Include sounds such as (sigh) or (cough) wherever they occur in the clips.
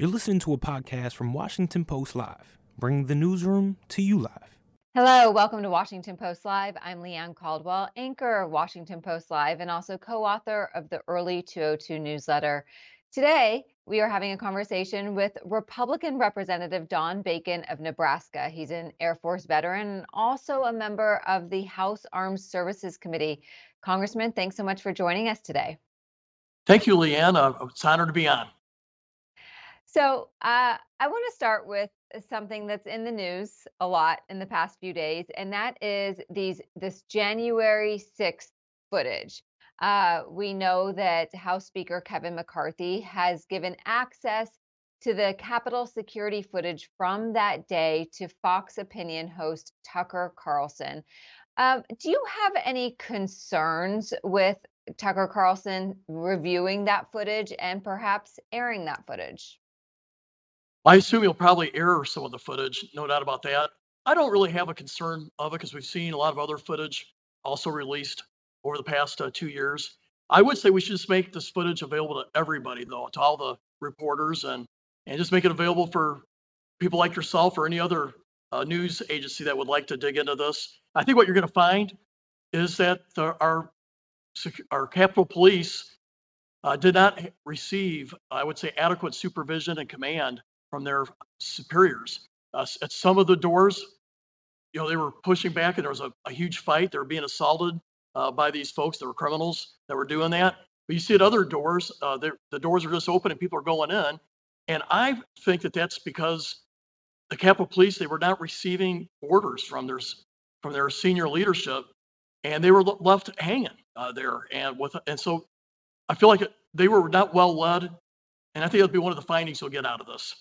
You're listening to a podcast from Washington Post Live, bringing the newsroom to you live. Hello, welcome to Washington Post Live. I'm Leigh Ann Caldwell, anchor of Washington Post Live and also co author of the Early 202 newsletter. Today, we are having a conversation with Republican Representative Don Bacon of Nebraska. He's an Air Force veteran and also a member of the House Armed Services Committee. Congressman, thanks so much for joining us today. Thank you, Leigh Ann. Uh, it's an honor to be on. So uh, I want to start with something that's in the news a lot in the past few days, and that is these this January 6th footage. Uh, we know that House Speaker Kevin McCarthy has given access to the Capitol security footage from that day to Fox Opinion host Tucker Carlson. Um, do you have any concerns with Tucker Carlson reviewing that footage and perhaps airing that footage? I assume you'll probably air some of the footage, no doubt about that. I don't really have a concern of it because we've seen a lot of other footage also released over the past uh, two years. I would say we should just make this footage available to everybody, though, to all the reporters, and and just make it available for people like yourself or any other uh, news agency that would like to dig into this. I think what you're going to find is that the, our our Capitol Police uh, did not receive, I would say, adequate supervision and command from their superiors. Uh, at some of the doors, you know, they were pushing back and there was a, a huge fight. They were being assaulted uh, by these folks that were criminals that were doing that. But you see at other doors, uh, the doors are just open and people are going in. And I think that that's because the Capitol Police, they were not receiving orders from their, from their senior leadership and they were left hanging uh, there. And with, and so I feel like they were not well led. And I think that'll be one of the findings you'll get out of this.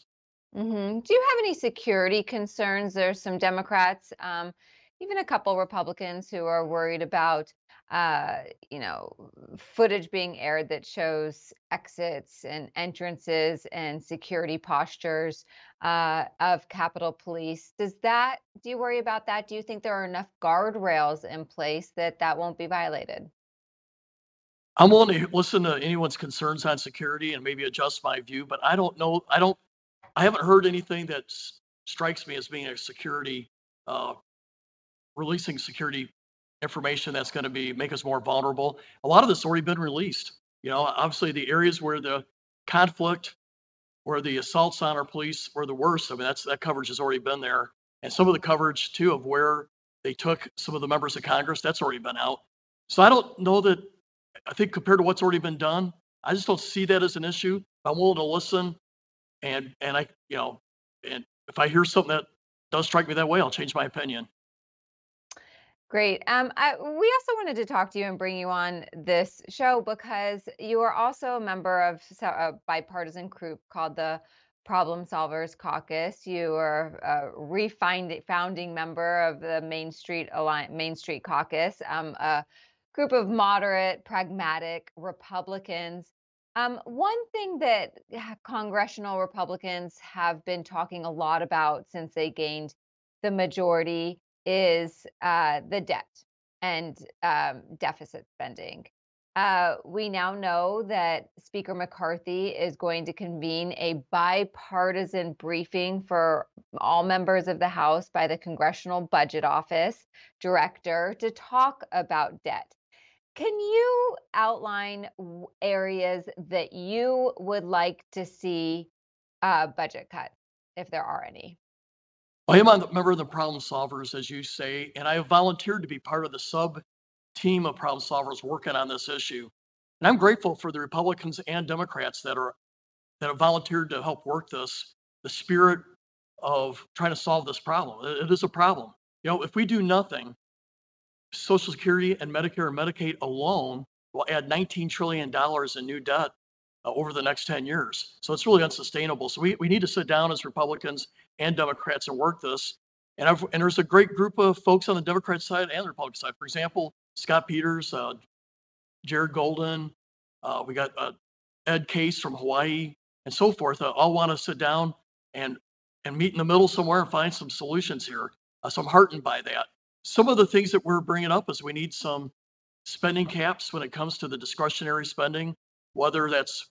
Hmm Do you have any security concerns? There's some Democrats, um, even a couple Republicans who are worried about, uh, you know, footage being aired that shows exits and entrances and security postures uh, of Capitol Police. Does that, do you worry about that? Do you think there are enough guardrails in place that that won't be violated? I'm willing to listen to anyone's concerns on security and maybe adjust my view, but I don't know. I don't. I haven't heard anything that strikes me as being a security, uh, releasing security information that's going to be make us more vulnerable. A lot of this already been released. You know, obviously the areas where the conflict, where the assaults on our police were the worst. I mean, that's that coverage has already been there, and some of the coverage too of where they took some of the members of Congress that's already been out. So I don't know that I think compared to what's already been done, I just don't see that as an issue. I'm willing to listen, and and I you know, and if I hear something that does strike me that way, I'll change my opinion. Great. Um, I, we also wanted to talk to you and bring you on this show because you are also a member of a bipartisan group called the Problem Solvers Caucus. You are a refined founding member of the Main Street Alliance, Main Street Caucus, um, a group of moderate, pragmatic Republicans. Um, one thing that congressional Republicans have been talking a lot about since they gained the majority is uh, the debt and um, deficit spending. Uh, we now know that Speaker McCarthy is going to convene a bipartisan briefing for all members of the House by the Congressional Budget Office director to talk about debt. Can you outline areas that you would like to see uh, budget cuts, if there are any? I am a member of the problem solvers, as you say, and I have volunteered to be part of the sub team of problem solvers working on this issue. And I'm grateful for the Republicans and Democrats that are that have volunteered to help work this, the spirit of trying to solve this problem. It is a problem. You know, if we do nothing, Social Security and Medicare and Medicaid alone will add $19 trillion in new debt uh, over the next 10 years. So it's really unsustainable. So we, we need to sit down as Republicans and Democrats and work this. And, I've, and there's a great group of folks on the Democrat side and the Republican side. For example, Scott Peters, uh, Jared Golden, uh, we got uh, Ed Case from Hawaii, and so forth. Uh, all want to sit down and and meet in the middle somewhere and find some solutions here. Uh, so I'm heartened by that. Some of the things that we're bringing up is we need some spending caps when it comes to the discretionary spending, whether that's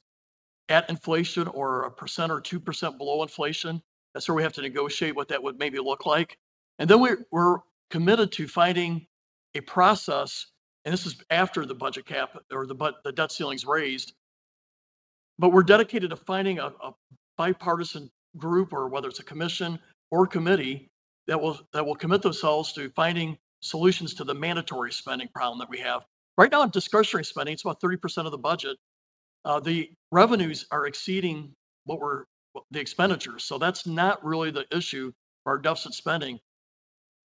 at inflation or a percent or 2% below inflation. That's where we have to negotiate what that would maybe look like. And then we're, we're committed to finding a process, and this is after the budget cap or the, but the debt ceiling's raised. But we're dedicated to finding a, a bipartisan group, or whether it's a commission or committee, that will that will commit themselves to finding solutions to the mandatory spending problem that we have. Right now, in discretionary spending, it's about 30% of the budget. Uh, the revenues are exceeding what we're the expenditures, so that's not really the issue for our deficit spending.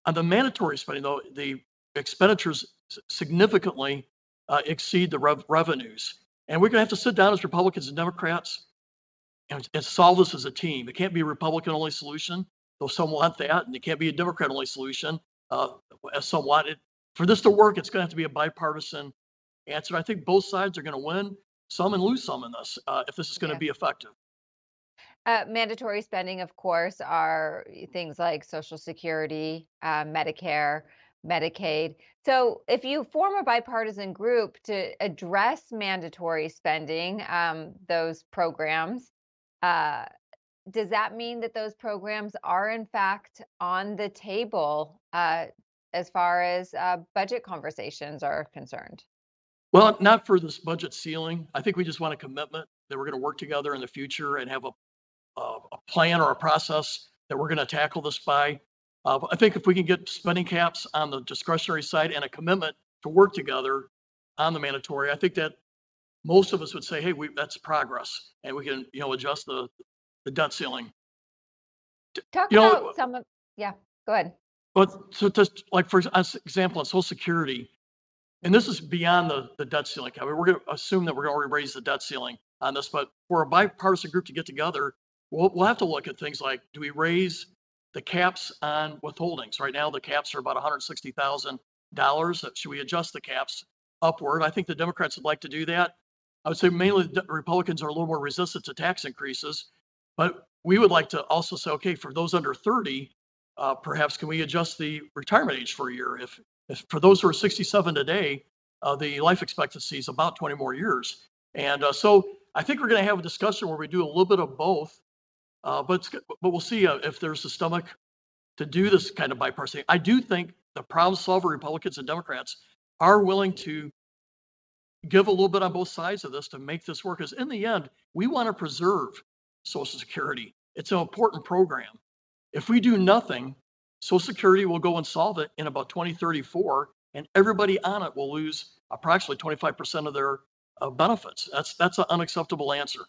On the mandatory spending, though, the expenditures significantly uh, exceed the rev- revenues, and we're going to have to sit down as Republicans and Democrats and, and solve this as a team. It can't be a Republican only solution, though some want that, and it can't be a Democrat only solution, uh, as some want it. For this to work, it's going to have to be a bipartisan answer. I think both sides are going to win some and lose some in this uh, if this is going to Yeah. be effective. Uh, mandatory spending, of course, are things like Social Security, uh, Medicare, Medicaid. So, if you form a bipartisan group to address mandatory spending, um, those programs, uh, does that mean that those programs are in fact on the table uh, as far as uh, budget conversations are concerned? Well, not for this budget ceiling. I think we just want a commitment that we're going to work together in the future and have a, a, a plan or a process that we're going to tackle this by. Uh, I think if we can get spending caps on the discretionary side and a commitment to work together on the mandatory, I think that most of us would say, hey, we, that's progress and we can, you know, adjust the, the debt ceiling. Talk You know, about some of, yeah, go ahead. But so just like for ex- example, on social security, and this is beyond the, the debt ceiling. I mean, we're gonna assume that we're gonna already raise the debt ceiling on this, but for a bipartisan group to get together, we'll, we'll have to look at things like, do we raise the caps on withholdings? Right now, the caps are about hundred and sixty thousand dollars. Should we adjust the caps upward? I think the Democrats would like to do that. I would say mainly the Republicans are a little more resistant to tax increases, but we would like to also say, okay, for those under thirty, uh, perhaps can we adjust the retirement age for a year? If, if for those who are 67 today, uh, the life expectancy is about 20 more years. And uh, so I think we're going to have a discussion where we do a little bit of both. Uh, but, but we'll see uh, if there's the stomach to do this kind of bipartisan. I do think the problem solver Republicans and Democrats are willing to give a little bit on both sides of this to make this work. Because in the end, we want to preserve Social Security. It's an important program. If we do nothing, Social Security will go and solve it in about 2034, and everybody on it will lose approximately 25% of their uh, benefits. That's that's an unacceptable answer.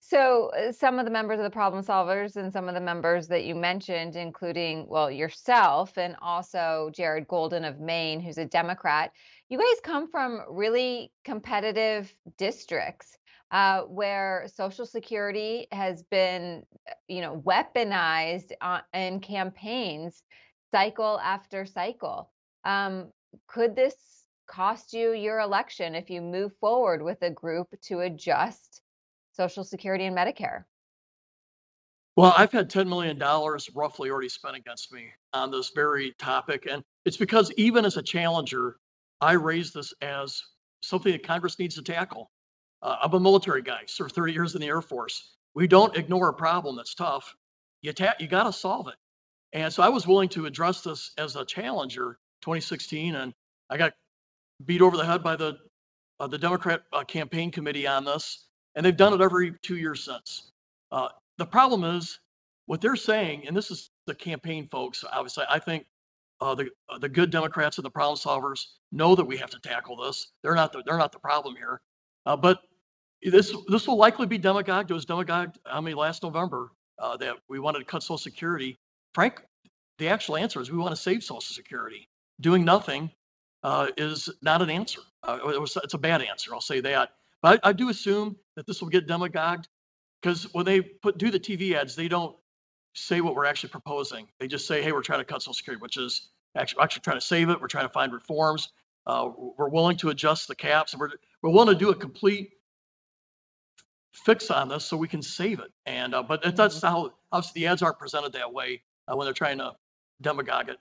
So, uh, some of the members of the problem solvers and some of the members that you mentioned, including, well, yourself and also Jared Golden of Maine, who's a Democrat, you guys come from really competitive districts uh, where Social Security has been, uh, you know, weaponized uh, in campaigns cycle after cycle. Um, could this cost you your election if you move forward with a group to adjust? Social Security and Medicare. Well, I've had $10 million roughly already spent against me on this very topic. And it's because even as a challenger, I raise this as something that Congress needs to tackle. Uh, I'm a military guy, served 30 years in the Air Force. We don't ignore a problem that's tough. You, ta- you got to solve it. And so I was willing to address this as a challenger 2016, and I got beat over the head by the uh, the Democrat uh, campaign committee on this, and they've done it every two years since. Uh, the problem is what they're saying, and this is the campaign folks. Obviously, I think uh, the uh, the good Democrats and the problem solvers know that we have to tackle this. They're not the, they're not the problem here, uh, but this this will likely be demagogued. It was demagogued. I mean, last November uh, that we wanted to cut Social Security. Frank, the actual answer is we want to save Social Security. Doing nothing uh, is not an answer. Uh, it was, it's a bad answer. I'll say that. But I, I do assume that this will get demagogued because when they put do the TV ads, they don't say what we're actually proposing. They just say, "Hey, we're trying to cut Social Security," which is actually actually trying to save it. We're trying to find reforms. Uh, we're willing to adjust the caps, we're we're willing to do a complete fix on this so we can save it. And uh, but it, that's how obviously the ads aren't presented that way uh, when they're trying to demagogue it.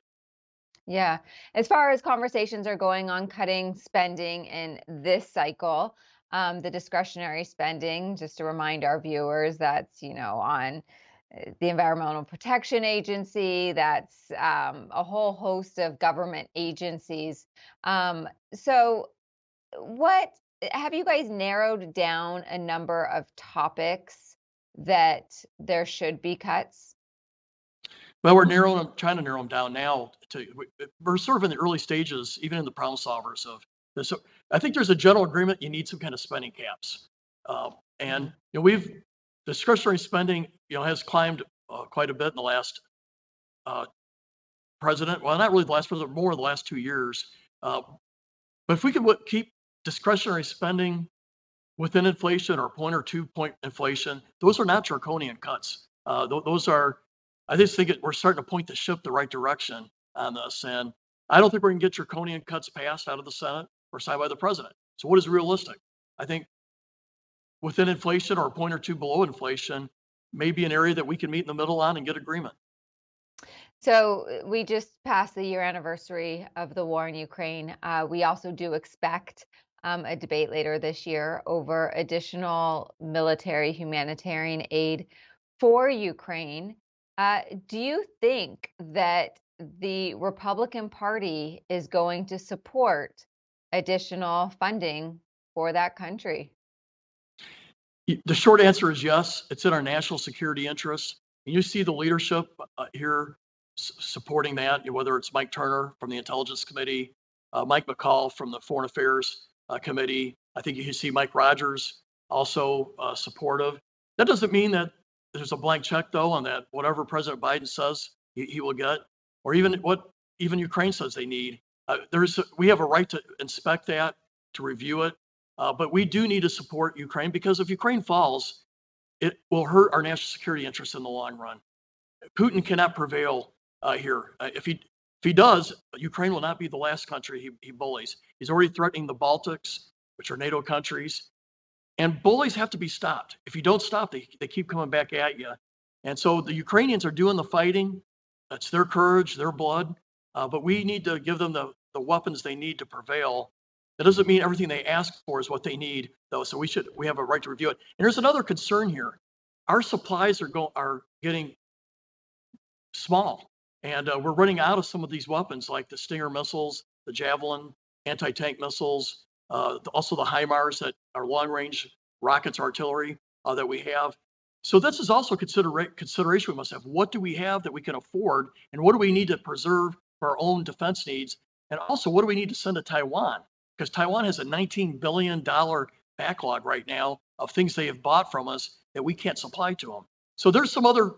Yeah. As far as conversations are going on cutting spending in this cycle, um, the discretionary spending. Just to remind our viewers, that's you know on uh, the Environmental Protection Agency. That's um, a whole host of government agencies. Um, so, what have you guys narrowed down a number of topics that there should be cuts? Well, we're narrowing trying to narrow them down now. To we're sort of in the early stages, even in the problem solvers of this. So I think there's a general agreement. You need some kind of spending caps, uh, and you know we've discretionary spending, you know, has climbed uh, quite a bit in the last uh, president. Well, not really the last president, more the last two years. Uh, but if we could keep discretionary spending within inflation or point or two point inflation, those are not draconian cuts. Uh, th- those are, I just think it, we're starting to point the ship the right direction on this. And I don't think we're going to get draconian cuts passed out of the Senate or signed by the president. So what is realistic? I think within inflation or a point or two below inflation may be an area that we can meet in the middle on and get agreement. So uh, we just passed the year anniversary of the war in Ukraine. Uh, we also do expect um, a debate later this year over additional military humanitarian aid for Ukraine. Uh, do you think that the Republican Party is going to support additional funding for that country? The short answer is yes. It's in our national security interests. And you see the leadership uh, here s- supporting that, whether it's Mike Turner from the Intelligence Committee, uh, Mike McCaul from the Foreign Affairs uh, Committee. I think you can see Mike Rogers also uh, supportive. That doesn't mean that there's a blank check, though, on that whatever President Biden says he, he will get, or even what even Ukraine says they need. Uh, there's we have a right to inspect that, to review it, uh, but we do need to support Ukraine because if Ukraine falls, it will hurt our national security interests in the long run. Putin cannot prevail uh, here. Uh, if he he does, Ukraine will not be the last country he, he bullies. He's already threatening the Baltics, which are NATO countries, and bullies have to be stopped. If you don't stop, they they keep coming back at you. And so the Ukrainians are doing the fighting. That's their courage, their blood. Uh, but we need to give them the, the weapons they need to prevail. That doesn't mean everything they ask for is what they need, though. So we should we have a right to review it. And there's another concern here. Our supplies are go are getting small, and uh, we're running out of some of these weapons, like the Stinger missiles, the Javelin anti-tank missiles, uh, also the HIMARS that are long-range rockets, artillery uh, that we have. So this is also consider- consideration we must have. What do we have that we can afford, and what do we need to preserve for our own defense needs? And also, what do we need to send to Taiwan? Because Taiwan has a $19 billion backlog right now of things they have bought from us that we can't supply to them. So there's some other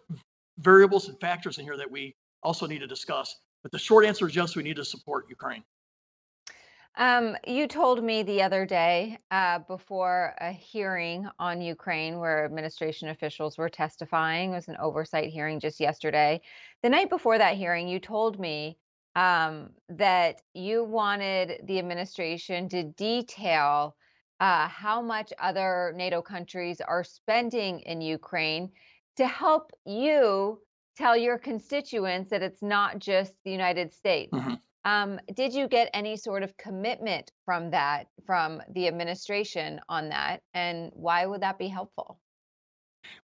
variables and factors in here that we also need to discuss. But the short answer is yes, we need to support Ukraine. Um, you told me the other day uh, before a hearing on Ukraine where administration officials were testifying, it was an oversight hearing just yesterday. The night before that hearing, you told me um, that you wanted the administration to detail uh, how much other NATO countries are spending in Ukraine to help you tell your constituents that it's not just the United States. Mm-hmm. Um, did you get any sort of commitment from that, from the administration on that? And why would that be helpful?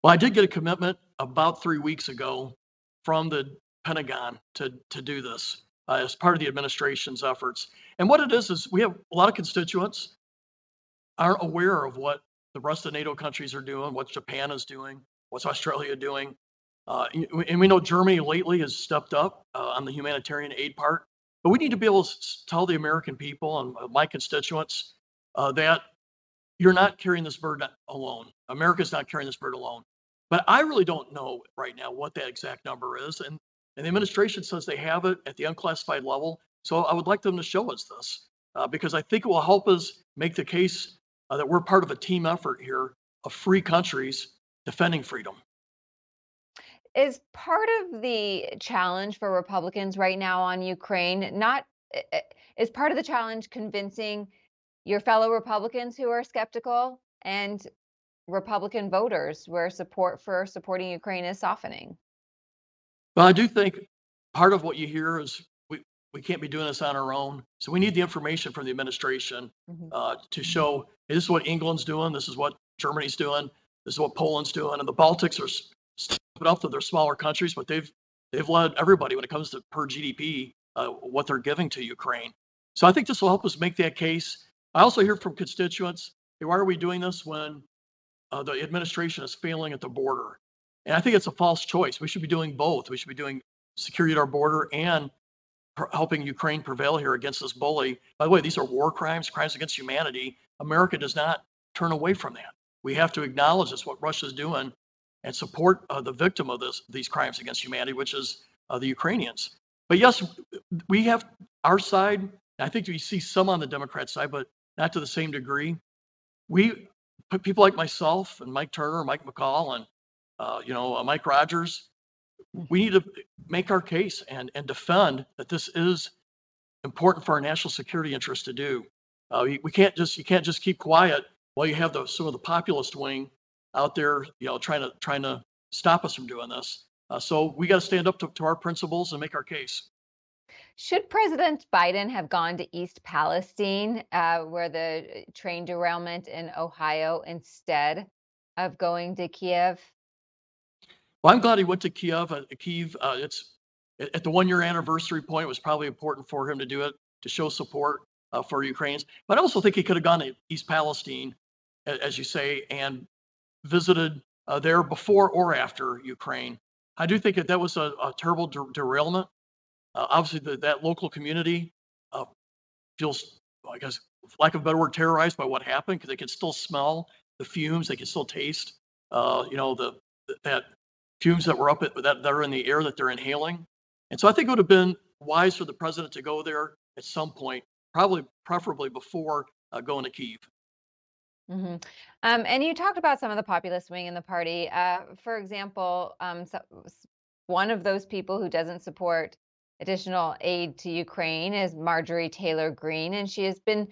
Well, I did get a commitment about three weeks ago from the Pentagon to, to do this uh, as part of the administration's efforts. And what it is is we have a lot of constituents aren't aware of what the rest of the NATO countries are doing, what Japan is doing, what's Australia doing. Uh, and we know Germany lately has stepped up uh, on the humanitarian aid part. But we need to be able to tell the American people and uh, my constituents uh, that you're not carrying this burden alone. America's not carrying this burden alone. But I really don't know right now what that exact number is. And and the administration says they have it at the unclassified level. So I would like them to show us this uh, because I think it will help us make the case uh, that we're part of a team effort here of free countries defending freedom. Is part of the challenge for Republicans right now on Ukraine not is part of the challenge convincing your fellow Republicans who are skeptical and Republican voters where support for supporting Ukraine is softening? Well, I do think part of what you hear is we, we can't be doing this on our own. So we need the information from the administration Mhm. uh, to show hey, this is what England's doing, this is what Germany's doing, this is what Poland's doing, and the Baltics are up to their smaller countries, but they've they've led everybody when it comes to per GDP uh, what they're giving to Ukraine. So I think this will help us make that case. I also hear from constituents, hey, why are we doing this when uh, the administration is failing at the border? And I think it's a false choice. We should be doing both. We should be doing security at our border and helping Ukraine prevail here against this bully. By the way, these are war crimes, crimes against humanity. America does not turn away from that. We have to acknowledge this, what Russia's doing, and support uh, the victim of this, these crimes against humanity, which is uh, the Ukrainians. But yes, we have our side. I think we see some on the Democrat side, but not to the same degree. We, people like myself and Mike Turner, Mike McCaul, and uh, you know uh, Mike Rogers, we need to make our case and and defend that this is important for our national security interest to do. Uh, we, we can't just you can't just keep quiet while you have the some of the populist wing out there, you know, trying to trying to stop us from doing this. Uh, so we got to stand up to, to our principles and make our case. Should President Biden have gone to East Palestine, uh, where the train derailment in Ohio, instead of going to Kiev? Well, I'm glad he went to Kiev. Uh, Kiev, uh, it's at the one year anniversary point. It was probably important for him to do it to show support uh, for Ukrainians. But I also think he could have gone to East Palestine, as you say, and visited uh, there before or after Ukraine. I do think that that was a, a terrible der- derailment. Uh, obviously, the, that local community uh, feels, I guess, lack of a better word, terrorized by what happened because they can still smell the fumes. They can still taste, uh, you know, the th- that fumes that were up at, that, that are in the air that they're inhaling. And so I think it would have been wise for the president to go there at some point, probably preferably before uh, going to Kiev. Hmm Um, and you talked about some of the populist wing in the party. Uh, for example, um, so, one of those people who doesn't support additional aid to Ukraine is Marjorie Taylor Greene, and she has been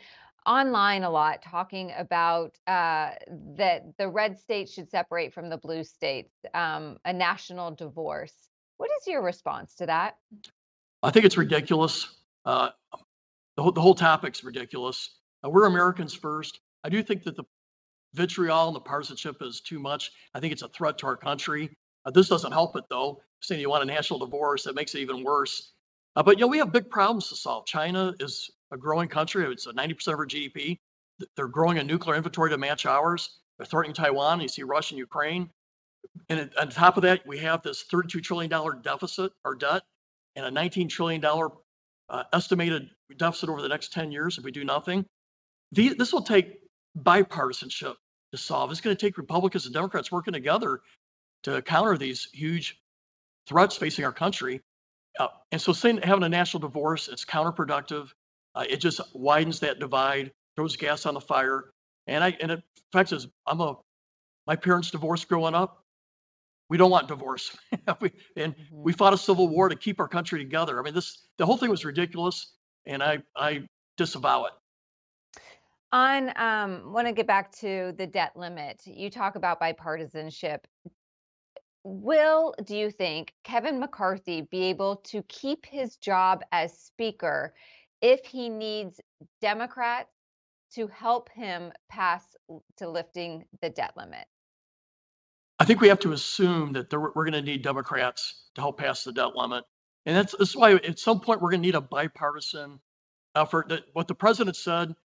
online a lot talking about uh, that the red states should separate from the blue states, um, a national divorce. What is your response to that? I think it's ridiculous. Uh, the, whole, the whole topic's ridiculous. Uh, we're Americans first. I do think that the vitriol and the partisanship is too much. I think it's a threat to our country. Uh, this doesn't help it, though. Saying you want a national divorce, that makes it even worse. Uh, but you know, we have big problems to solve. China is a growing country. It's a 90% of our GDP. They're growing a nuclear inventory to match ours. They're threatening Taiwan. You see Russia and Ukraine. And on top of that, we have this $32 trillion deficit or debt and a $19 trillion uh, estimated deficit over the next 10 years if we do nothing. The, this will take bipartisanship to solve. It's going to take Republicans and Democrats working together to counter these huge threats facing our country. Uh, and so, saying having a national divorce, it's counterproductive. Uh, it just widens that divide, throws gas on the fire. And I, and it affects us. I'm a, my parents divorced growing up. We don't want divorce. (laughs) we, and Mhm. we fought a civil war to keep our country together. I mean, this the whole thing was ridiculous, and I I disavow it. On, um, want to get back to the debt limit. You talk about bipartisanship. Will, do you think, Kevin McCarthy be able to keep his job as Speaker if he needs Democrats to help him pass to lifting the debt limit? I think we have to assume that there, we're going to need Democrats to help pass the debt limit, and that's that's why at some point we're going to need a bipartisan effort. That what the president said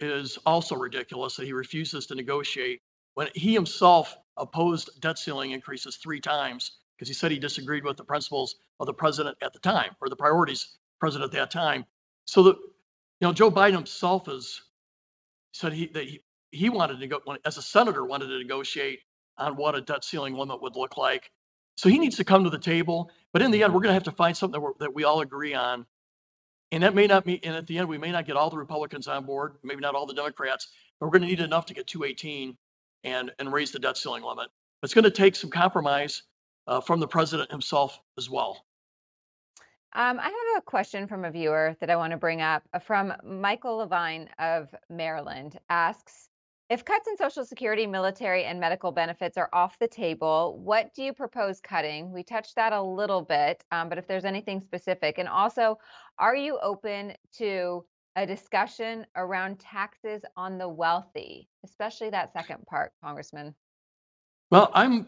is also ridiculous that he refuses to negotiate when he himself opposed debt ceiling increases three times because he said he disagreed with the principles of the president at the time or the priorities president at that time. So that you know, Joe Biden himself has said he that he, he wanted to go as a senator wanted to negotiate on what a debt ceiling limit would look like. So he needs to come to the table. But in the end, we're going to have to find something that, that we all agree on. And that may not be, and at the end, we may not get all the Republicans on board, maybe not all the Democrats, but we're going to need enough to get 218 and, and raise the debt ceiling limit. It's going to take some compromise uh, from the president himself as well. Um, I have a question from a viewer that I want to bring up uh, from Michael Levine of Maryland asks, If cuts in Social Security, military, and medical benefits are off the table, what do you propose cutting? We touched that a little bit, um, but if there's anything specific. And also, are you open to a discussion around taxes on the wealthy, especially that second part, Congressman? Well, I'm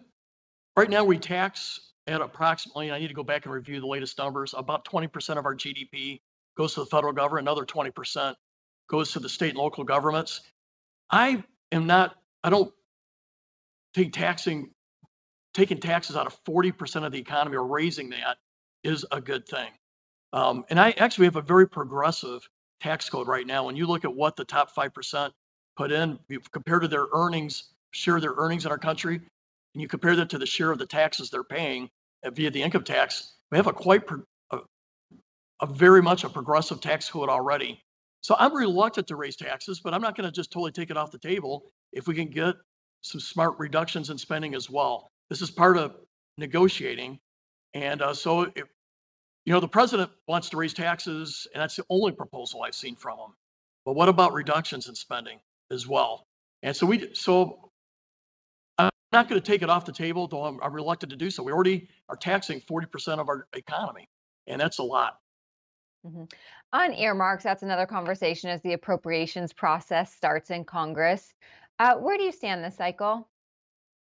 right now we tax at approximately, I need to go back and review the latest numbers, about 20% of our GDP goes to the federal government, another 20% goes to the state and local governments. I am not, I don't take taxing, taking taxes out of 40% of the economy or raising that is a good thing. Um, and I actually have a very progressive tax code right now. When you look at what the top 5% put in compared to their earnings, share of their earnings in our country, and you compare that to the share of the taxes they're paying uh, via the income tax, we have a quite pro- a, a very much a progressive tax code already. So I'm reluctant to raise taxes, but I'm not going to just totally take it off the table if we can get some smart reductions in spending as well. This is part of negotiating. And uh, so, you know, the president wants to raise taxes, and that's the only proposal I've seen from him. But what about reductions in spending as well? And so we, so I'm not going to take it off the table, though I'm, I'm reluctant to do so. We already are taxing 40% of our economy, and that's a lot. Mm-hmm. On earmarks, that's another conversation as the appropriations process starts in Congress. Uh, where do you stand this cycle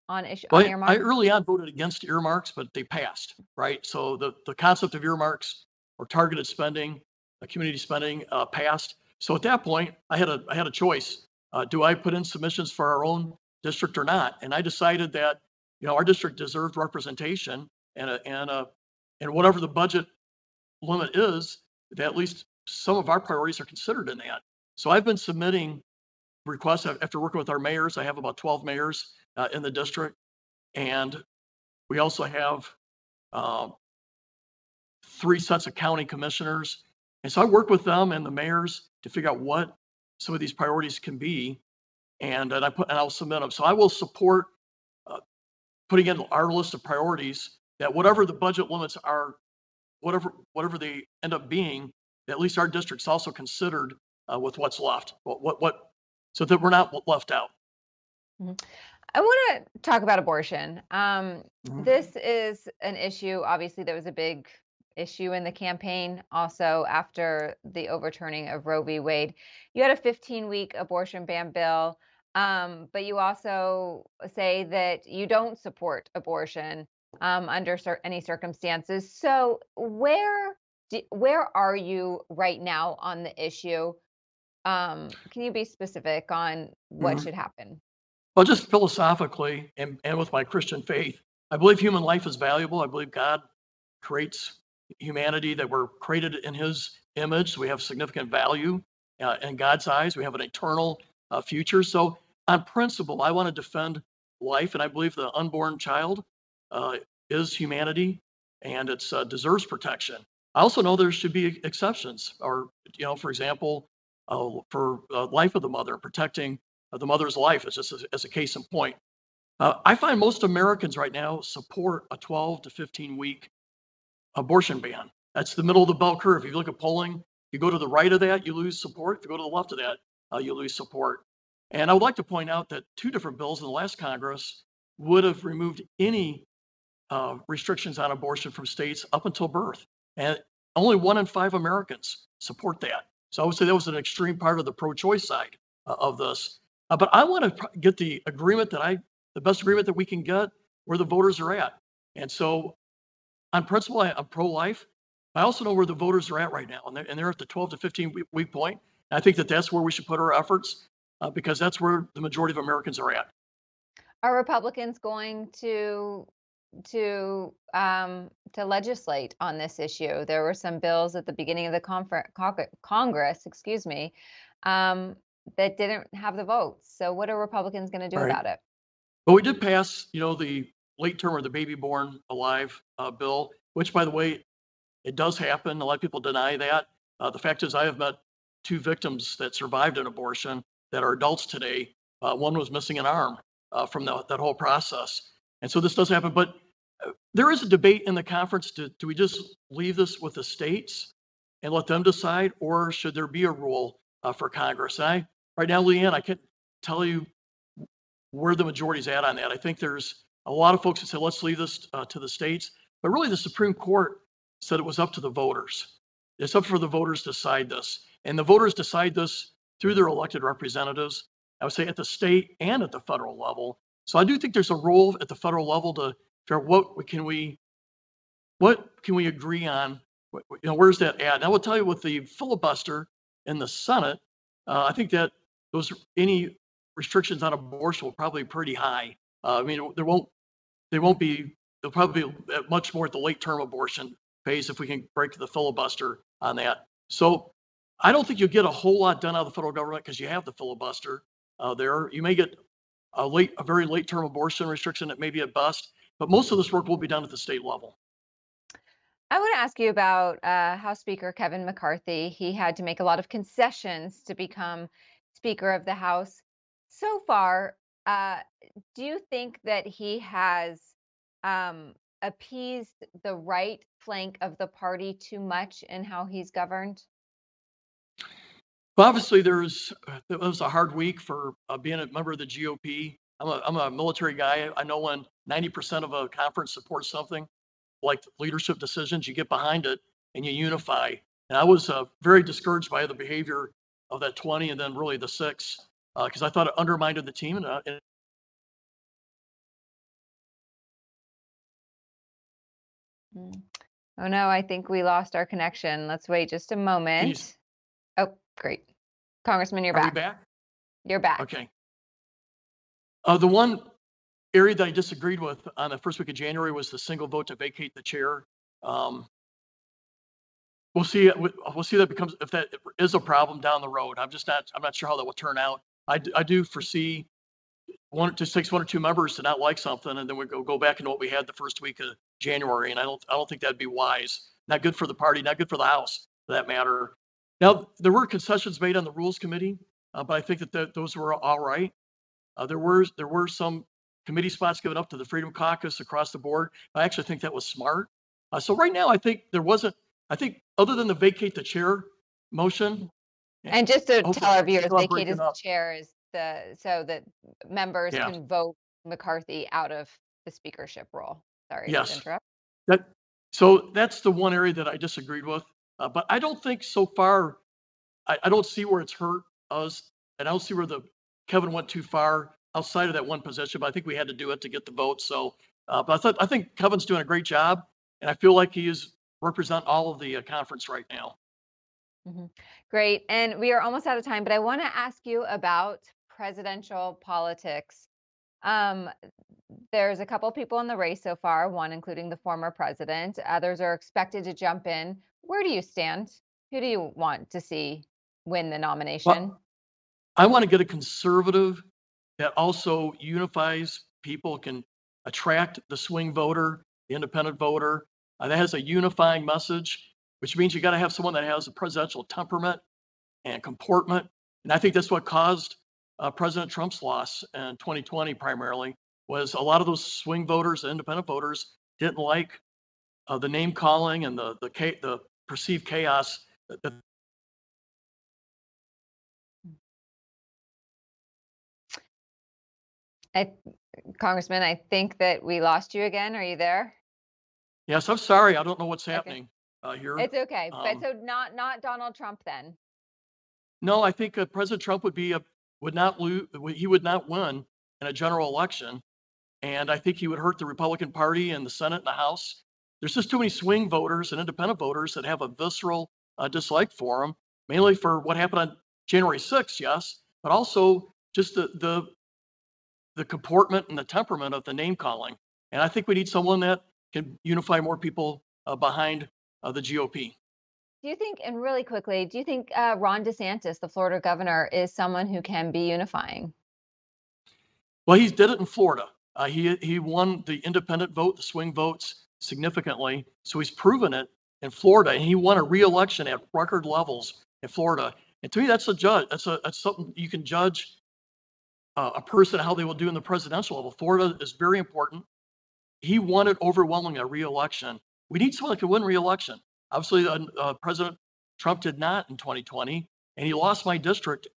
on issue well, on earmarks? I early on voted against earmarks, but they passed, right? So the, the concept of earmarks or targeted spending, uh, community spending uh, passed. So at that point, I had a I had a choice. Uh, do I put in submissions for our own district or not? And I decided that you know our district deserved representation and a, and a, and whatever the budget limit is, that at least some of our priorities are considered in that. So I've been submitting requests after working with our mayors. I have about 12 mayors uh, in the district. And we also have uh, three sets of county commissioners. And so I work with them and the mayors to figure out what some of these priorities can be. And, and I put and I'll submit them. So I will support uh, putting in our list of priorities that whatever the budget limits are whatever whatever they end up being, at least our district's also considered uh, with what's left. What, what what so that we're not left out. Mm-hmm. I want to talk about abortion. Um, mm-hmm. This is an issue, obviously, that was a big issue in the campaign. Also, after the overturning of Roe v. Wade, you had a 15 week abortion ban bill, um, but you also say that you don't support abortion um, under cer- any circumstances. So where do, where are you right now on the issue? Um, can you be specific on what mm-hmm. should happen? Well, just philosophically and, and with my Christian faith, I believe human life is valuable. I believe God creates humanity that we're created in His image. So we have significant value uh, in God's eyes. We have an eternal uh, future. So, on principle, I want to defend life, and I believe the unborn child uh, is humanity and it uh, deserves protection. I also know there should be exceptions, or you know, for example, uh, for uh, life of the mother, protecting the mother's life, as just as, as a case in point. Uh, I find most Americans right now support a 12 to 15 week abortion ban. That's the middle of the bell curve. If you look at polling, if you go to the right of that, you lose support. If you go to the left of that, uh, you lose support. And I would like to point out that two different bills in the last Congress would have removed any uh, restrictions on abortion from states up until birth. And only one in five Americans support that. So I would say that was an extreme part of the pro choice side uh, of this. Uh, but I want to get the agreement that I, the best agreement that we can get where the voters are at. And so on principle, I, am pro life. I also know where the voters are at right now, and they're, and they're at the 12 to 15 week, week point. And I think that that's where we should put our efforts uh, because that's where the majority of Americans are at. Are Republicans going to to um, to legislate on this issue. There were some bills at the beginning of the confer- Congress, excuse me, um, that didn't have the votes. So what are Republicans going to do right. about it? Well, we did pass, you know, the late term or the baby born alive uh, bill, which, by the way, it does happen. A lot of people deny that. Uh, the fact is, I have met two victims that survived an abortion that are adults today. Uh, one was missing an arm uh, from the, that whole process. And so this does happen, but uh, there is a debate in the conference. Do, do we just leave this with the states and let them decide, or should there be a rule uh, for Congress? And I, right now, Leigh Ann, I can't tell you where the majority's at on that. I think there's a lot of folks that say, let's leave this uh, to the states. But really, the Supreme Court said it was up to the voters. It's up for the voters to decide this. And the voters decide this through their elected representatives, I would say at the state and at the federal level. So I do think there's a role at the federal level to figure what can we what can we agree on? You know, where's that at? And I will tell you with the filibuster in the Senate, uh, I think that those any restrictions on abortion will probably be pretty high. Uh, I mean, there won't they won't be they'll probably be much more at the late term abortion phase if we can break the filibuster on that. So I don't think you'll get a whole lot done out of the federal government because you have the filibuster uh, there. You may get a late, a very late term abortion restriction that may be at bust, but most of this work will be done at the state level. I want to ask you about uh, House Speaker Kevin McCarthy. He had to make a lot of concessions to become Speaker of the House. So far, uh, do you think that he has um, appeased the right flank of the party too much in how he's governed? Well, obviously, there's it was a hard week for uh, being a member of the GOP. I'm a, I'm a military guy. I know when 90% of a conference supports something, like leadership decisions, you get behind it and you unify. And I was uh, very discouraged by the behavior of that 20 and then really the six because uh, I thought it undermined the team. And, uh, and mm. Oh no, I think we lost our connection. Let's wait just a moment. Great. Congressman, you're Are back. back? You're back. Okay. Uh, the one area that I disagreed with on the first week of January was the single vote to vacate the chair. Um, we'll see. We'll see that becomes if that is a problem down the road. I'm just not. I'm not sure how that will turn out. I, I do foresee one. It just takes one or two members to not like something, and then we go go back into what we had the first week of January. And I don't. I don't think that'd be wise. Not good for the party. Not good for the House, for that matter. Now there were concessions made on the Rules Committee, uh, but I think that the, those were all right. Uh, there were there were some committee spots given up to the Freedom Caucus across the board. I actually think that was smart. Uh, so right now, I think there wasn't. I think other than the vacate the chair motion. And just to tell our viewers, vacate the chair is the so that members Yeah. can vote McCarthy out of the speakership role. Sorry to Yes. interrupt. That so that's the one area that I disagreed with. Uh, but I don't think so far. I, I don't see where it's hurt us, and I don't see where the Kevin went too far outside of that one position. But I think we had to do it to get the vote. So, uh, but I thought I think Kevin's doing a great job, and I feel like he is represent all of the uh, conference right now. Great. And we are almost out of time, but I want to ask you about presidential politics. Um, there's a couple people in the race so far, one including the former president. Others are expected to jump in. Where do you stand? Who do you want to see win the nomination? I want to get a conservative that also unifies people, can attract the swing voter, the independent voter. Uh, that has a unifying message, which means you got to have someone that has a presidential temperament and comportment. And I think that's what caused uh, President Trump's loss in 2020 primarily was a lot of those swing voters, independent voters, didn't like uh, the name calling and the the the perceived chaos that, I, Congressman, I think that we lost you again. Are you there? Yes, I'm sorry. I don't know what's Okay. happening uh, here. It's okay. But Um, so not not Donald Trump then. No, I think uh, President Trump would be a would not lose. He would not win in a general election, and I think he would hurt the Republican Party and the Senate and the House. There's just too many swing voters and independent voters that have a visceral uh, dislike for him, mainly for what happened on January 6th, yes, but also just the the the comportment and the temperament of the name calling. And I think we need someone that can unify more people uh, behind uh, the GOP. Do you think, and really quickly, do you think uh, Ron DeSantis, the Florida governor, is someone who can be unifying? Well, he did it in Florida. Uh, he he won the independent vote, the swing votes significantly. So he's proven it in Florida, and he won a re-election at record levels in Florida. And to me, that's a judge. That's a that's something you can judge uh, a person how they will do in the presidential level. Florida is very important. He won it overwhelmingly a re-election. We need someone that can win re-election. Obviously, uh, uh, President Trump did not in 2020, and he lost my district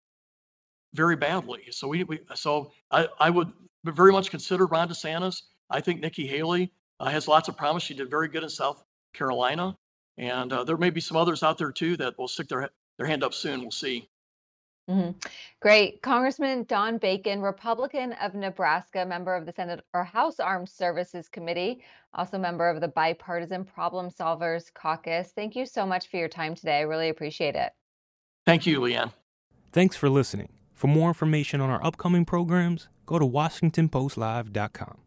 very badly. So we, we so I, I would very much consider Ron DeSantis. I think Nikki Haley uh, has lots of promise. She did very good in South Carolina, and uh, there may be some others out there too that will stick their their hand up soon. We'll see. Mm-hmm. Great. Congressman Don Bacon, Republican of Nebraska, member of the Senate or House Armed Services Committee, also member of the Bipartisan Problem Solvers Caucus. Thank you so much for your time today. I really appreciate it. Thank you, Leigh Ann. Thanks for listening. For more information on our upcoming programs, go to WashingtonPostLive.com.